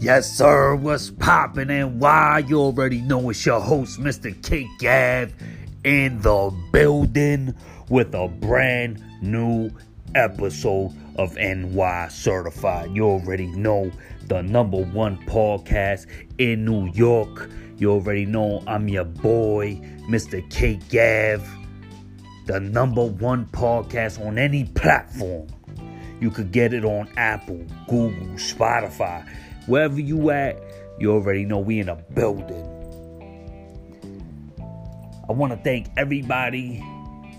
Yes, sir. What's poppin' and why? You already know it's your host, Mr. K Gav, in the building with a brand new episode of NY Certified. You already know the number one podcast in New York. You already know I'm your boy, Mr. K Gav, the number one podcast on any platform. You could get it on Apple, Google, Spotify, wherever you at. You already know we in a building. I want to thank everybody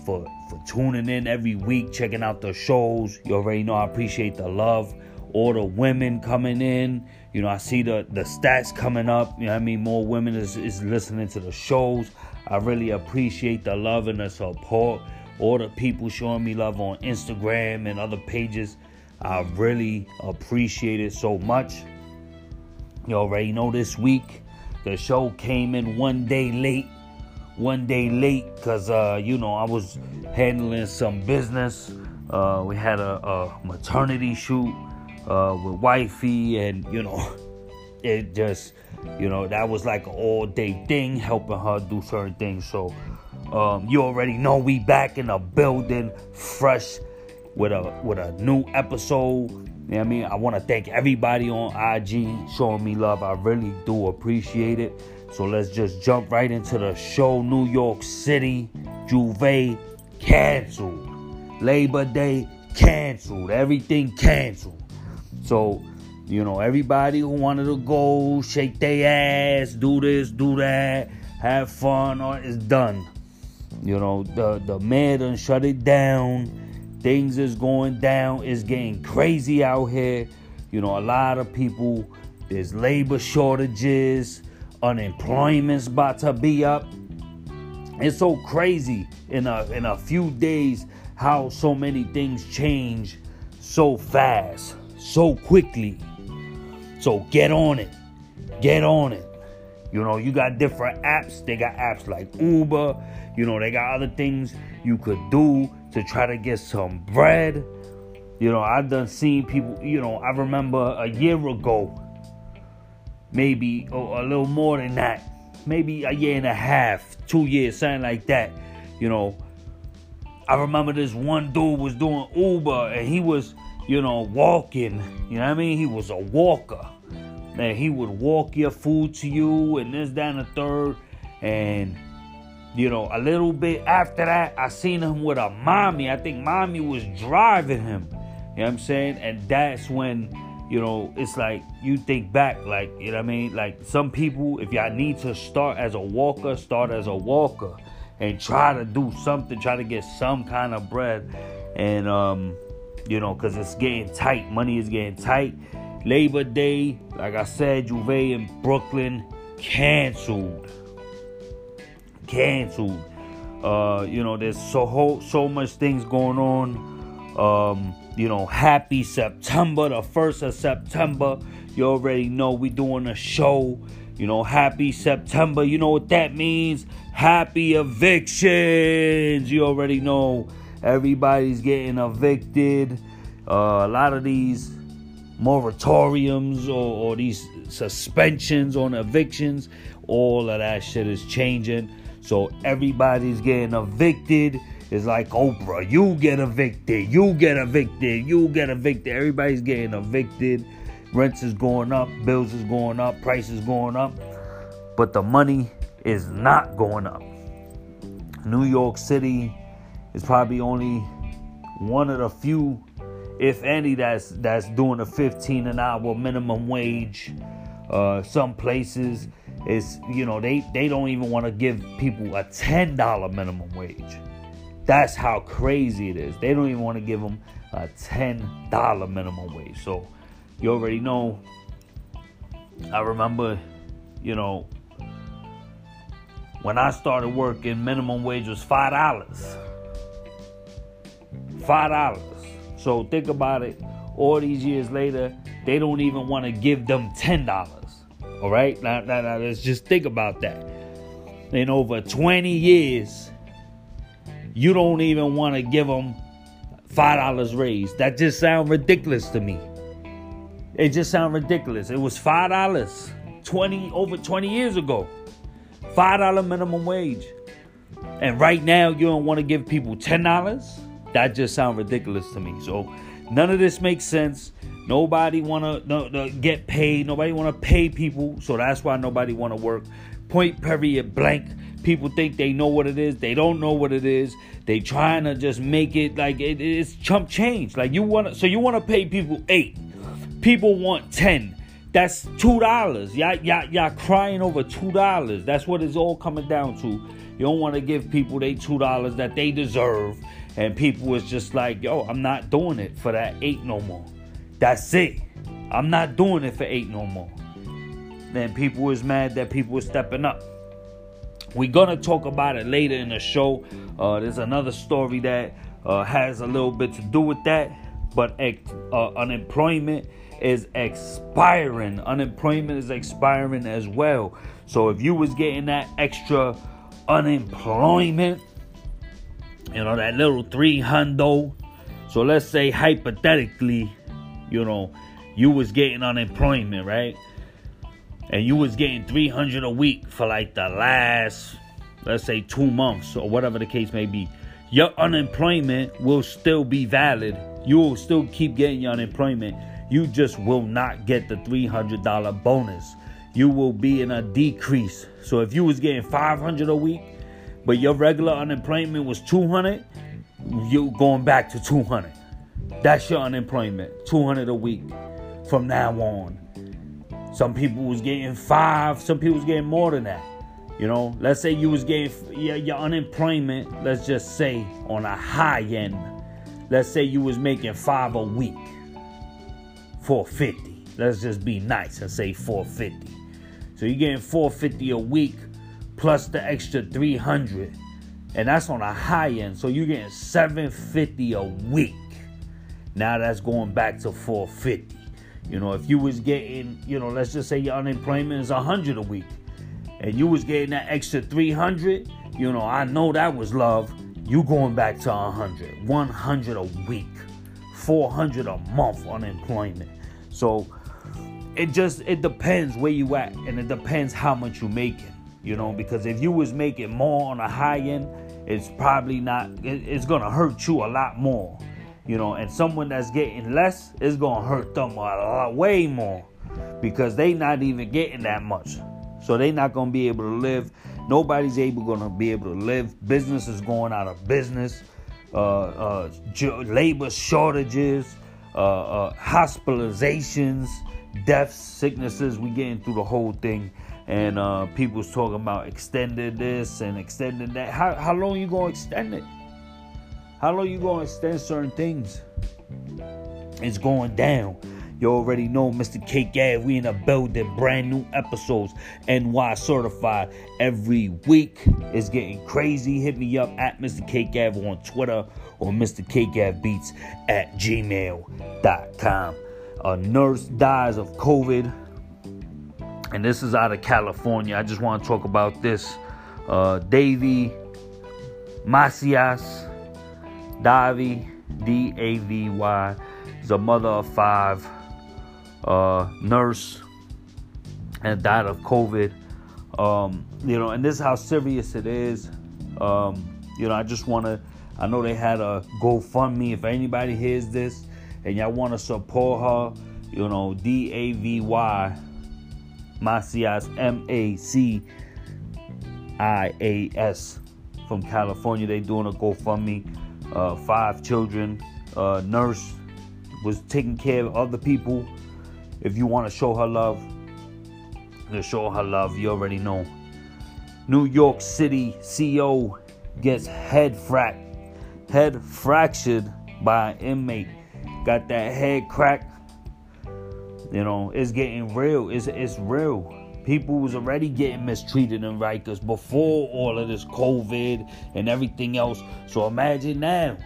for for tuning in every week, checking out the shows. You already know I appreciate the love. All the women coming in. You know, I see the, the stats coming up. You know I mean? More women is, is listening to the shows. I really appreciate the love and the support all the people showing me love on Instagram and other pages. I really appreciate it so much. You already know this week the show came in one day late. One day late because, uh, you know, I was handling some business. Uh, we had a, a maternity shoot uh, with wifey, and, you know, it just, you know, that was like an all day thing, helping her do certain things. So, um, you already know we back in the building, fresh with a with a new episode. You know what I mean? I want to thank everybody on IG showing me love. I really do appreciate it. So let's just jump right into the show. New York City, J'ouvert canceled. Labor Day canceled. Everything canceled. So, you know, everybody who wanted to go, shake their ass, do this, do that, have fun, or it's done. You know, the the man done shut it down. Things is going down. It's getting crazy out here. You know, a lot of people. There's labor shortages. Unemployment's about to be up. It's so crazy in a in a few days how so many things change so fast, so quickly. So get on it. Get on it. You know, you got different apps. They got apps like Uber. You know, they got other things you could do to try to get some bread. You know, I've done seen people, you know, I remember a year ago, maybe a little more than that, maybe a year and a half, two years, something like that. You know, I remember this one dude was doing Uber and he was, you know, walking. You know what I mean? He was a walker. And he would walk your food to you and this, that, and the third. And you know, a little bit after that, I seen him with a mommy. I think mommy was driving him. You know what I'm saying? And that's when, you know, it's like you think back, like, you know what I mean? Like some people, if y'all need to start as a walker, start as a walker and try to do something, try to get some kind of bread. And um, you know, cause it's getting tight. Money is getting tight. Labor Day, like I said, J'ouvert in Brooklyn canceled canceled. Uh, you know, there's so so much things going on. Um, you know, happy September, the first of September. You already know we doing a show. You know, happy September. You know what that means? Happy evictions. You already know everybody's getting evicted. Uh, a lot of these moratoriums or, or these suspensions on evictions, all of that shit is changing. So everybody's getting evicted. It's like Oprah, you get evicted, you get evicted, you get evicted. Everybody's getting evicted. Rents is going up, bills is going up, prices going up. But the money is not going up. New York City is probably only one of the few, if any, that's that's doing a 15 an hour minimum wage. Uh, some places is you know they they don't even want to give people a ten dollar minimum wage. That's how crazy it is. They don't even want to give them a ten dollar minimum wage. So you already know. I remember, you know, when I started working, minimum wage was five dollars. Five dollars. So think about it. All these years later, they don't even want to give them ten dollars. All right, now, now, now let's just think about that. In over 20 years, you don't even want to give them five dollars raise. That just sounds ridiculous to me. It just sounds ridiculous. It was five dollars 20 over 20 years ago. Five dollar minimum wage. And right now you don't want to give people ten dollars? That just sounds ridiculous to me. So none of this makes sense. Nobody wanna no, no, get paid. Nobody wanna pay people. So that's why nobody wanna work. Point period blank. People think they know what it is. They don't know what it is. They trying to just make it like it, it's chump change. Like you want to, so you want to pay people eight. People want ten. That's two dollars. Y'all, y'all, y'all crying over two dollars. That's what it's all coming down to. You don't want to give people they two dollars that they deserve, and people is just like, yo, I'm not doing it for that eight no more. That's it. I'm not doing it for eight no more. Then people was mad that people is stepping up. We're gonna talk about it later in the show. Uh, there's another story that uh, has a little bit to do with that, but uh, unemployment is expiring. Unemployment is expiring as well. So if you was getting that extra unemployment, you know that little three hundo. So let's say hypothetically, you know, you was getting unemployment, right? and you was getting 300 a week for like the last let's say 2 months or whatever the case may be. Your unemployment will still be valid. You will still keep getting your unemployment. You just will not get the $300 bonus. You will be in a decrease. So if you was getting 500 a week but your regular unemployment was 200 you going back to 200 that's your unemployment 200 a week from now on some people was getting five. Some people was getting more than that. You know, let's say you was getting your, your unemployment. Let's just say on a high end. Let's say you was making five a week. 450. Let's just be nice and say 450. So you're getting 450 a week plus the extra 300. And that's on a high end. So you're getting 750 a week. Now that's going back to 450. You know, if you was getting, you know, let's just say your unemployment is 100 a week and you was getting that extra 300, you know, I know that was love. You going back to 100, 100 a week, 400 a month unemployment. So it just it depends where you at and it depends how much you making, you know, because if you was making more on a high end, it's probably not it's going to hurt you a lot more you know, and someone that's getting less is gonna hurt them a lot, way more because they not even getting that much. So they not gonna be able to live. Nobody's able gonna be able to live. Business is going out of business. Uh, uh, labor shortages, uh, uh, hospitalizations, deaths, sicknesses. We getting through the whole thing, and uh, people's talking about extending this and extending that. How how long you gonna extend it? How long you gonna extend certain things? It's going down. You already know Mr. K Gav. We in a building, brand new episodes, NY certified every week. It's getting crazy. Hit me up at Mr. K Gav on Twitter or Mr. K Gav Beats at gmail.com. A nurse dies of COVID, and this is out of California. I just want to talk about this. Uh, Davy Macias Davy, D A V Y, is a mother of five, uh, nurse, and died of COVID. Um, you know, and this is how serious it is. Um, you know, I just want to. I know they had a GoFundMe. If anybody hears this and y'all want to support her, you know, D A V Y, Macias, M A C I A S from California. They doing a GoFundMe uh, five children, uh, nurse, was taking care of other people. If you want to show her love, to show her love, you already know. New York City CEO gets head frack, head fractured by inmate. Got that head crack. You know, it's getting real. It's it's real. People was already getting mistreated in Rikers before all of this COVID and everything else. So imagine now.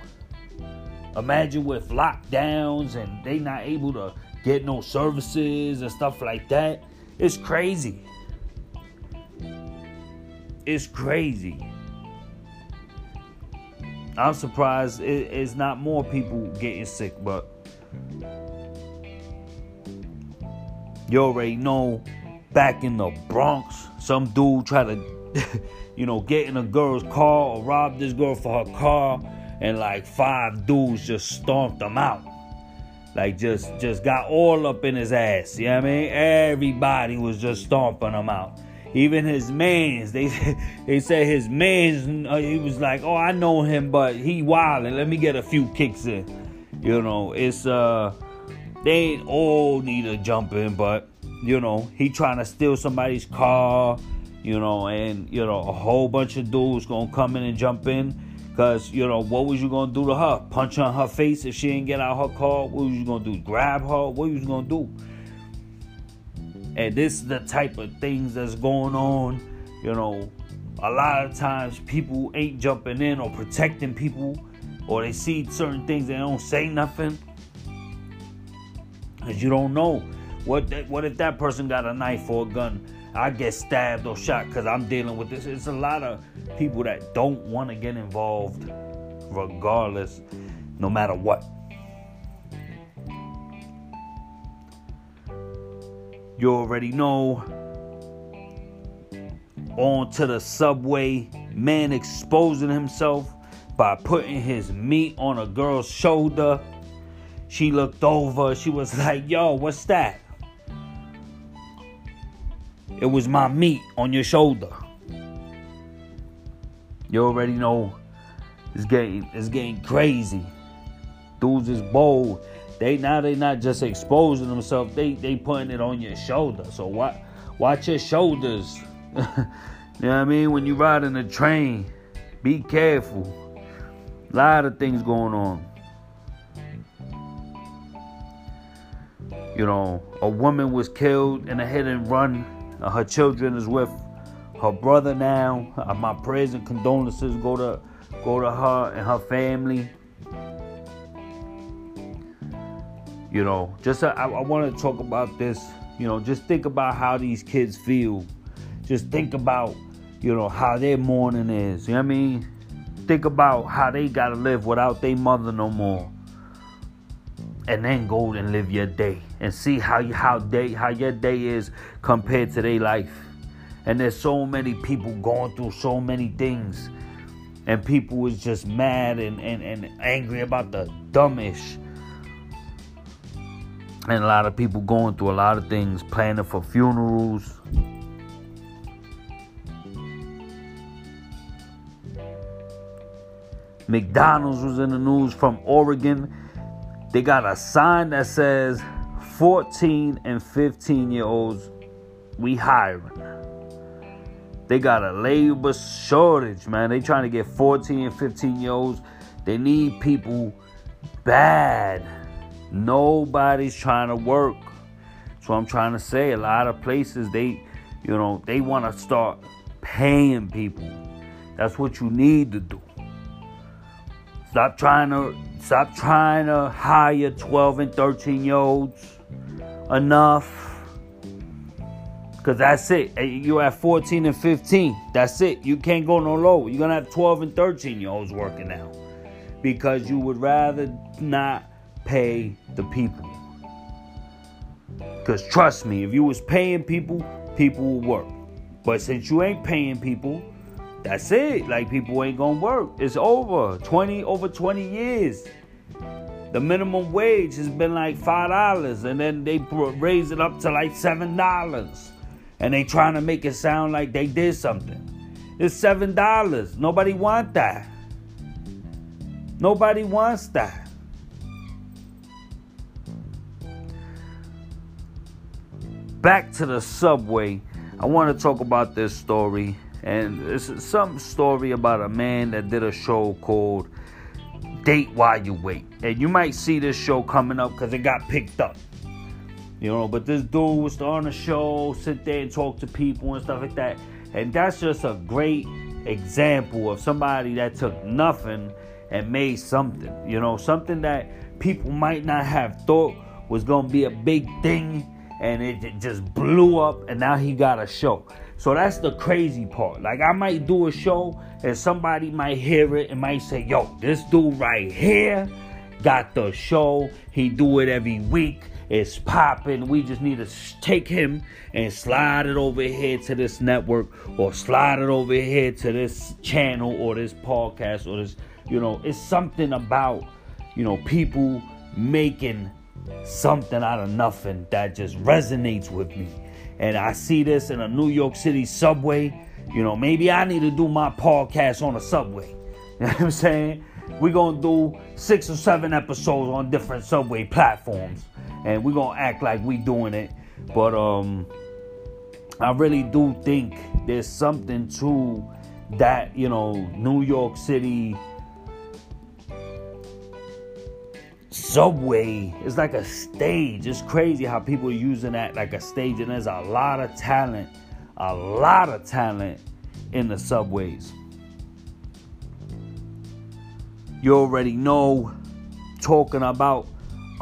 Imagine with lockdowns and they not able to get no services and stuff like that. It's crazy. It's crazy. I'm surprised it's not more people getting sick, but You already know back in the Bronx, some dude tried to, you know, get in a girl's car or rob this girl for her car, and like five dudes just stomped him out. Like just just got all up in his ass. You know what I mean? Everybody was just stomping him out. Even his mans, they they said his mans, uh, he was like, oh, I know him, but he wildin'. Let me get a few kicks in. You know, it's uh, they ain't all need to jump in, but you know, he trying to steal somebody's car, you know, and you know, a whole bunch of dudes gonna come in and jump in Cause you know what was you gonna do to her? Punch on her face if she didn't get out her car? What was you gonna do? Grab her? What was you gonna do? And this is the type of things that's going on. You know, a lot of times people ain't jumping in or protecting people, or they see certain things they don't say nothing. Cause you don't know what what if that person got a knife or a gun I get stabbed or shot because I'm dealing with this. It's a lot of people that don't want to get involved, regardless, no matter what. You already know. On to the subway, man exposing himself by putting his meat on a girl's shoulder. She looked over, she was like, Yo, what's that? It was my meat on your shoulder. You already know it's getting it's getting crazy. Dudes is bold. They now they not just exposing themselves, they they putting it on your shoulder. So what watch your shoulders. you know what I mean? When you ride in a train, be careful. A lot of things going on. You know, a woman was killed in a hit and run her children is with her brother now. My prayers and condolences go to go to her and her family. You know, just I, I want to talk about this. You know, just think about how these kids feel. Just think about, you know, how their morning is. You know what I mean? Think about how they gotta live without their mother no more and then go and live your day and see how you, how day how your day is compared to their life. And there's so many people going through so many things. And people is just mad and, and, and angry about the dumbish. And a lot of people going through a lot of things, planning for funerals. McDonald's was in the news from Oregon they got a sign that says 14 and 15 year olds, we hiring. They got a labor shortage, man. They trying to get 14 and 15 year olds. They need people bad. Nobody's trying to work. So I'm trying to say a lot of places they, you know, they want to start paying people. That's what you need to do. Stop trying to stop trying to hire 12 and 13 year olds enough. Cause that's it. You're at 14 and 15. That's it. You can't go no lower. You're gonna have 12 and 13 year olds working now. Because you would rather not pay the people. Cause trust me, if you was paying people, people would work. But since you ain't paying people, that's it. Like people ain't gonna work. It's over. 20 over 20 years. The minimum wage has been like five dollars, and then they raise it up to like seven dollars, and they trying to make it sound like they did something. It's seven dollars. Nobody want that. Nobody wants that. Back to the subway. I want to talk about this story and it's some story about a man that did a show called Date While You Wait. And you might see this show coming up because it got picked up. You know, but this dude was on a show, sit there and talk to people and stuff like that. And that's just a great example of somebody that took nothing and made something. You know, something that people might not have thought was going to be a big thing and it just blew up and now he got a show. So that's the crazy part. Like I might do a show and somebody might hear it and might say, "Yo, this dude right here got the show. He do it every week It's popping. We just need to take him and slide it over here to this network or slide it over here to this channel or this podcast or this, you know, it's something about, you know, people making something out of nothing that just resonates with me. And I see this in a New York City subway. You know, maybe I need to do my podcast on a subway. You know what I'm saying? We're gonna do six or seven episodes on different subway platforms. And we're gonna act like we doing it. But um I really do think there's something to that, you know, New York City subway is like a stage. It's crazy how people are using that like a stage, and there's a lot of talent, a lot of talent in the subways. You already know, talking about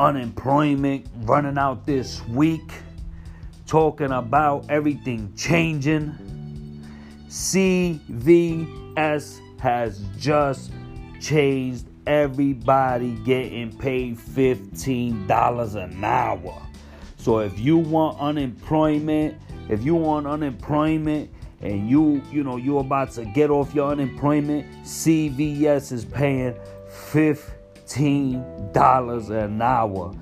unemployment running out this week, talking about everything changing. CVS has just changed everybody getting paid $15 an hour. So if you want unemployment, if you want unemployment and you, you know, you're about to get off your unemployment, CVS is paying $15 an hour.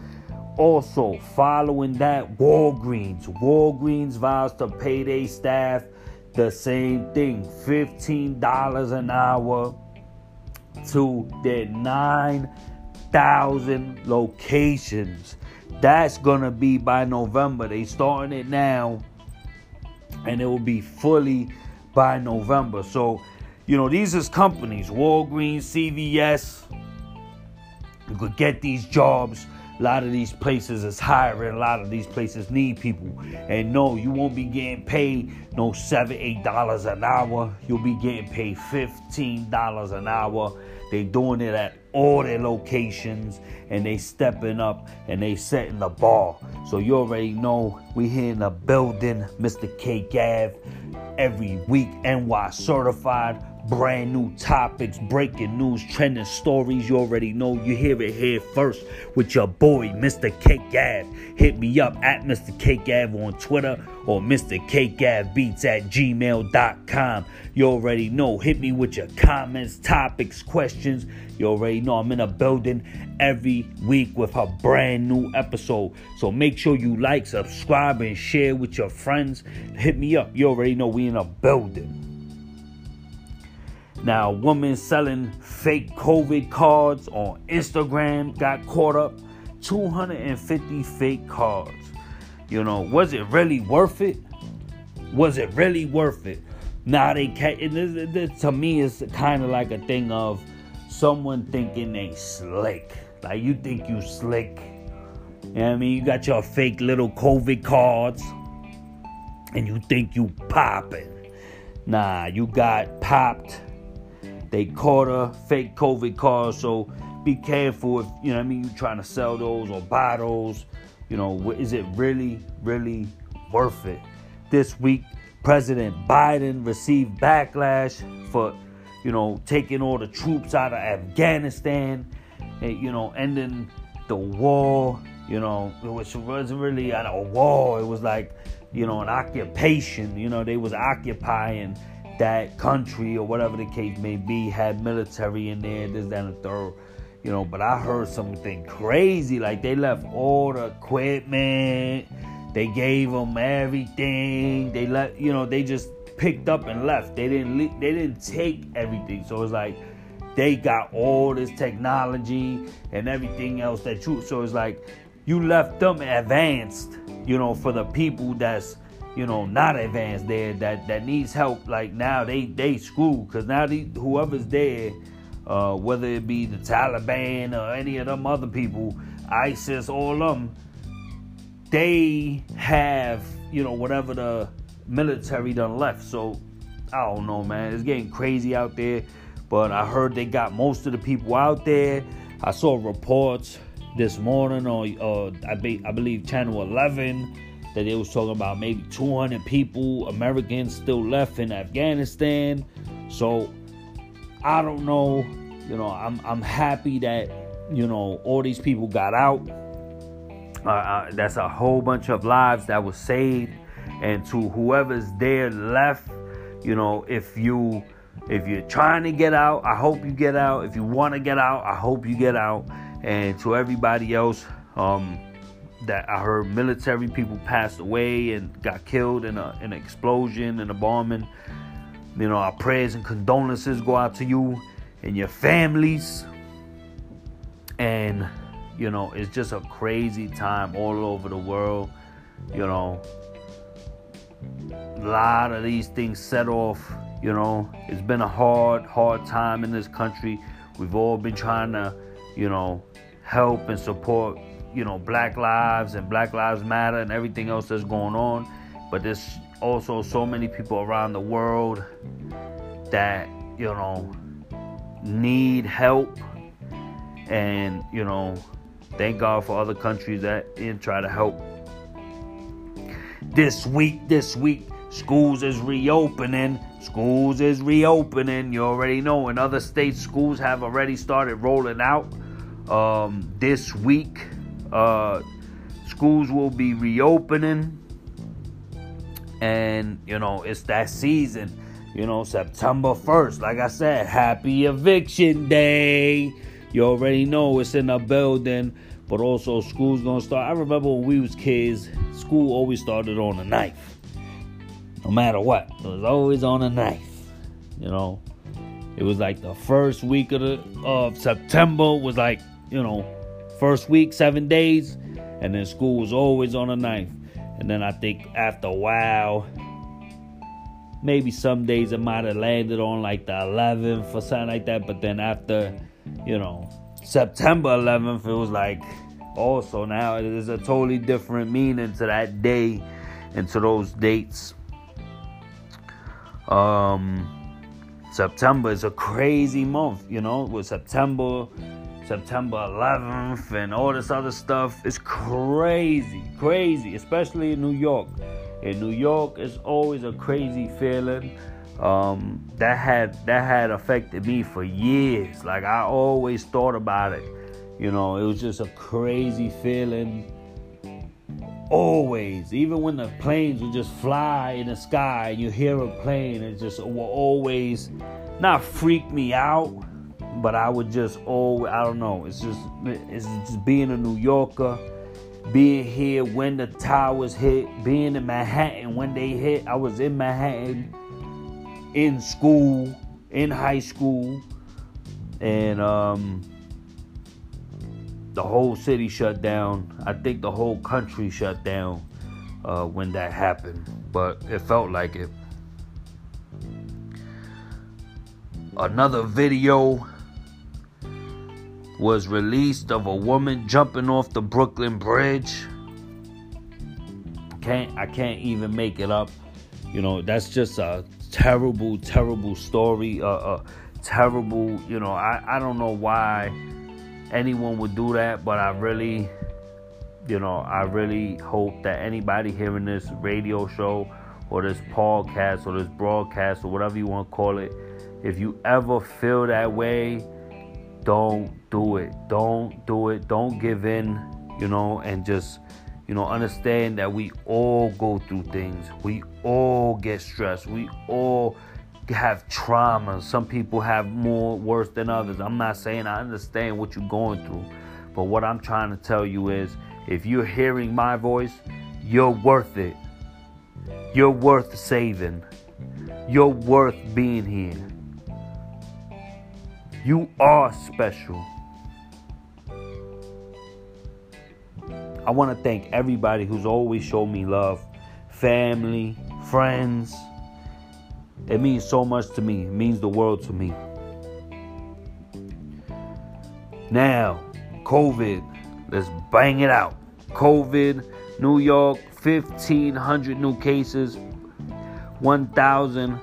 Also, following that, Walgreens. Walgreens vows to pay their staff the same thing $15 an hour to their 9,000 locations. That's gonna be by November. They starting it now, and it will be fully by November. So, you know, these is companies, Walgreens, CVS. You could get these jobs. A lot of these places is hiring. A lot of these places need people. And no, you won't be getting paid no seven, eight dollars an hour. You'll be getting paid fifteen dollars an hour they doing it at all their locations and they stepping up and they setting the bar. So you already know we here in the building, Mr. K Gav, every week NY certified brand new topics, breaking news, trending stories. You already know you hear it here first with your boy, Mr. K Gav. Hit me up at Mr. K Gav on Twitter or Mr. K Gav Beats at gmail.com. You already know. Hit me with your comments, topics, questions. You already know I'm in a building every week with a brand new episode. So make sure you like, subscribe, and share with your friends. Hit me up. You already know we in a building. Now, a woman selling fake COVID cards on Instagram got caught up. 250 fake cards. You know, was it really worth it? Was it really worth it? Now they can't. This, this, to me, it's kind of like a thing of someone thinking they slick. Like you think you slick. You know what I mean? You got your fake little COVID cards, and you think you popping. Nah, you got popped they caught a fake COVID card, so be careful if you know I mean you're trying to sell those or buy those. You know, is it really, really worth it? This week, President Biden received backlash for, you know, taking all the troops out of Afghanistan, and, you know, ending the war. You know, which wasn't really a war. It was like, you know, an occupation. You know, they was occupying that country or whatever the case may be had military in there, this, that, and the third. You know, but I heard something crazy. Like they left all the equipment, they gave them everything. They let you know they just picked up and left. They didn't they didn't take everything. So it's like they got all this technology and everything else that you. So it's like you left them advanced. You know, for the people that's you know, not advanced there that that needs help. Like now they they screwed because now the whoever's there, uh, whether it be the Taliban or any of them other people, ISIS, all them, they have you know whatever the military done left. So I don't know, man. It's getting crazy out there. But I heard they got most of the people out there. I saw reports this morning on uh, I, be, I believe channel 11 that they was talking about maybe 200 people, Americans still left in Afghanistan. So I don't know. You know, I'm I'm happy that you know all these people got out. Uh, uh, that's a whole bunch of lives that was saved. And to whoever's there left, you know, if you if you're trying to get out, I hope you get out. If you want to get out, I hope you get out. And to everybody else, um, that I heard military people passed away and got killed in, a, in an explosion and a bombing. You know, our prayers and condolences go out to you and your families. And, you know, it's just a crazy time all over the world. You know, a lot of these things set off. You know, it's been a hard, hard time in this country. We've all been trying to, you know, help and support you know, Black Lives and Black Lives Matter and everything else that's going on. But there's also so many people around the world that, you know, need help. And, you know, thank God for other countries that and try to help. This week, this week, schools is reopening. Schools is reopening. You already know in other states, schools have already started rolling out. Um, this week, uh, schools will be reopening, and you know it's that season. You know, September 1st, like I said, happy eviction day. You already know it's in the building, but also school's gonna start. I remember when we was kids, school always started on a knife. No matter what, it was always on a knife. You know, it was like the first week of the of September was like, you know, first week, seven days, and then school was always on the ninth. And then I think after a while, maybe some days it might have landed on like the 11th or something like that. But then after, you know, September 11th, it was like also now it is a totally different meaning to that day and to those dates. Um, September is a crazy month, you know, with September September 11th and all this other stuff. It's crazy, crazy, especially in New York. In New York, it's always a crazy feeling. Um, that had that had affected me for years. Like I always thought about it. You know, it was just a crazy feeling. Always, even when the planes would just fly in the sky, and you hear a plane, it just will always not freak me out but I would just oh I don't know. It's just it's just being a New Yorker, being here when the towers hit, being in Manhattan when they hit. I was in Manhattan in school, in high school, and um, the whole city shut down. I think the whole country shut down uh, when that happened, but it felt like it. Another video was released of a woman jumping off the Brooklyn Bridge. Can't I can't even make it up. You know, that's just a terrible, terrible story. A, terrible, you know, I, I don't know why anyone would do that, but I really, you know, I really hope that anybody hearing this radio show or this podcast or this broadcast or whatever you want to call it, if you ever feel that way, don't do it. Don't do it. Don't give in, you know, and just, you know, understand that we all go through things. We all get stressed. We all have trauma. Some people have more worse than others. I'm not saying I understand what you're going through, but what I'm trying to tell you is if you're hearing my voice, you're worth it. You're worth saving. You're worth being here. You are special. I want to thank everybody who's always showed me love family, friends. It means so much to me, it means the world to me. Now, COVID, let's bang it out. COVID, New York, 1,500 new cases, 1,000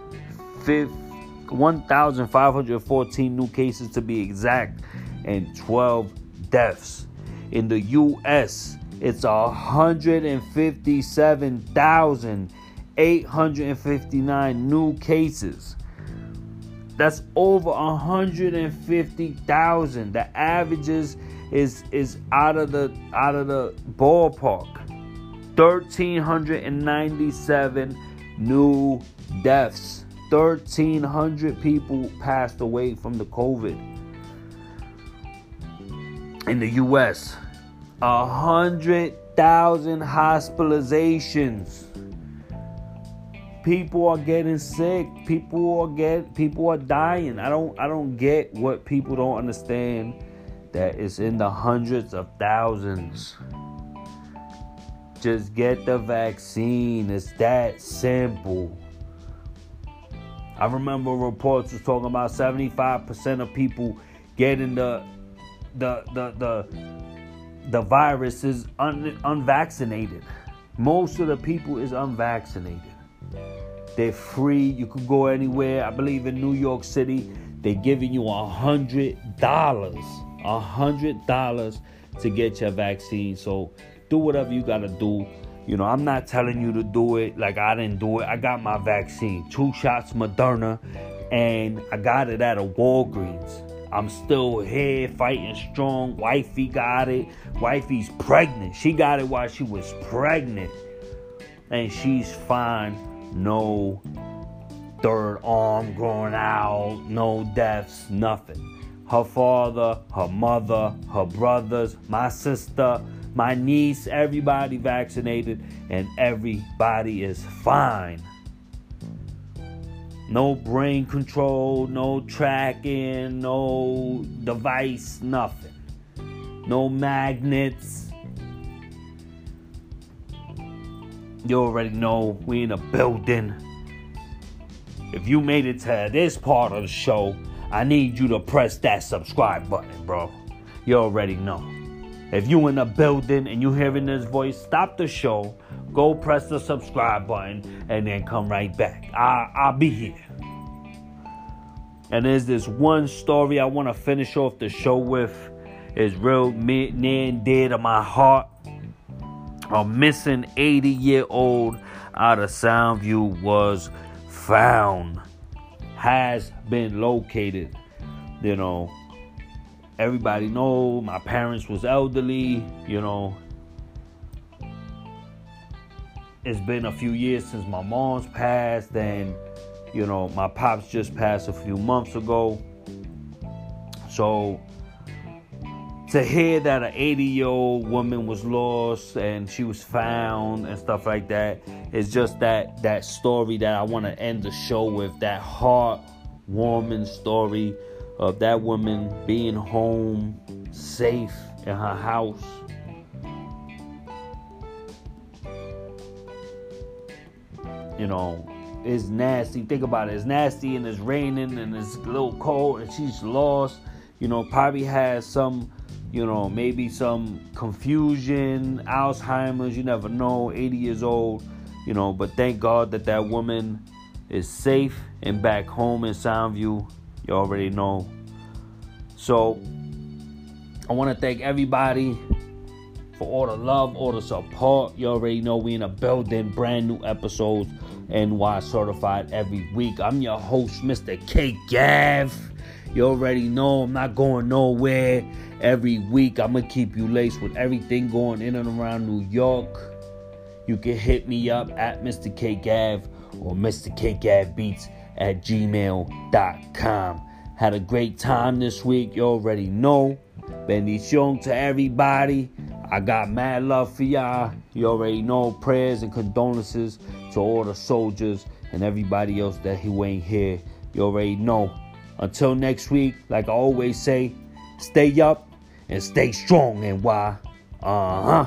1,514 new cases to be exact, and 12 deaths. In the U.S., it's 157,859 new cases. That's over 150,000. The averages is is out of the out of the ballpark. 1397 new deaths. 1300 people passed away from the COVID in the US. A hundred thousand hospitalizations. People are getting sick. People are get people are dying. I don't I don't get what people don't understand that it's in the hundreds of thousands. Just get the vaccine. It's that simple. I remember reports was talking about 75% of people getting the the the the the virus is un, unvaccinated. Most of the people is unvaccinated. They're free. You could go anywhere. I believe in New York City, they're giving you a hundred dollars, a hundred dollars to get your vaccine. So do whatever you gotta do. You know, I'm not telling you to do it like I didn't do it. I got my vaccine, two shots Moderna, and I got it at a Walgreens. I'm still here fighting strong. Wifey got it. Wifey's pregnant. She got it while she was pregnant. And she's fine. No third arm growing out, no deaths, nothing. Her father, her mother, her brothers, my sister, my niece, everybody vaccinated, and everybody is fine. No brain control, no tracking, no device, nothing. No magnets. You already know we in a building. If you made it to this part of the show, I need you to press that subscribe button, bro. You already know. If you in a building and you hearing this voice, stop the show go press the subscribe button and then come right back. I, I'll be here. And there's this one story I want to finish off the show with. It's real near and dear to my heart. A missing 80 year old out of Soundview was found, has been located. You know, everybody know my parents was elderly. You know, it's been a few years since my mom's passed and you know my pops just passed a few months ago so to hear that an 80 year old woman was lost and she was found and stuff like that is just that that story that i want to end the show with that heartwarming story of that woman being home safe in her house you know, it's nasty. Think about it. It's nasty and it's raining and it's a little cold and she's lost. You know, probably has some, you know, maybe some confusion, Alzheimer's. You never know. 80 years old, you know. But thank God that that woman is safe and back home in Soundview. You already know. So I want to thank everybody for all the love, all the support. You already know we in a building, brand new episodes, NY certified every week. I'm your host, Mr. K Gav. You already know I'm not going nowhere. Every week I'm gonna keep you laced with everything going in and around New York. You can hit me up at Mr. K Gav or Mr. K Gav Beats at gmail.com. Had a great time this week, you already know. Bendición to everybody. I got mad love for y'all. You already know prayers and condolences to all the soldiers and everybody else that who ain't here. You already know. Until next week, like I always say, stay up and stay strong and why. Uh huh.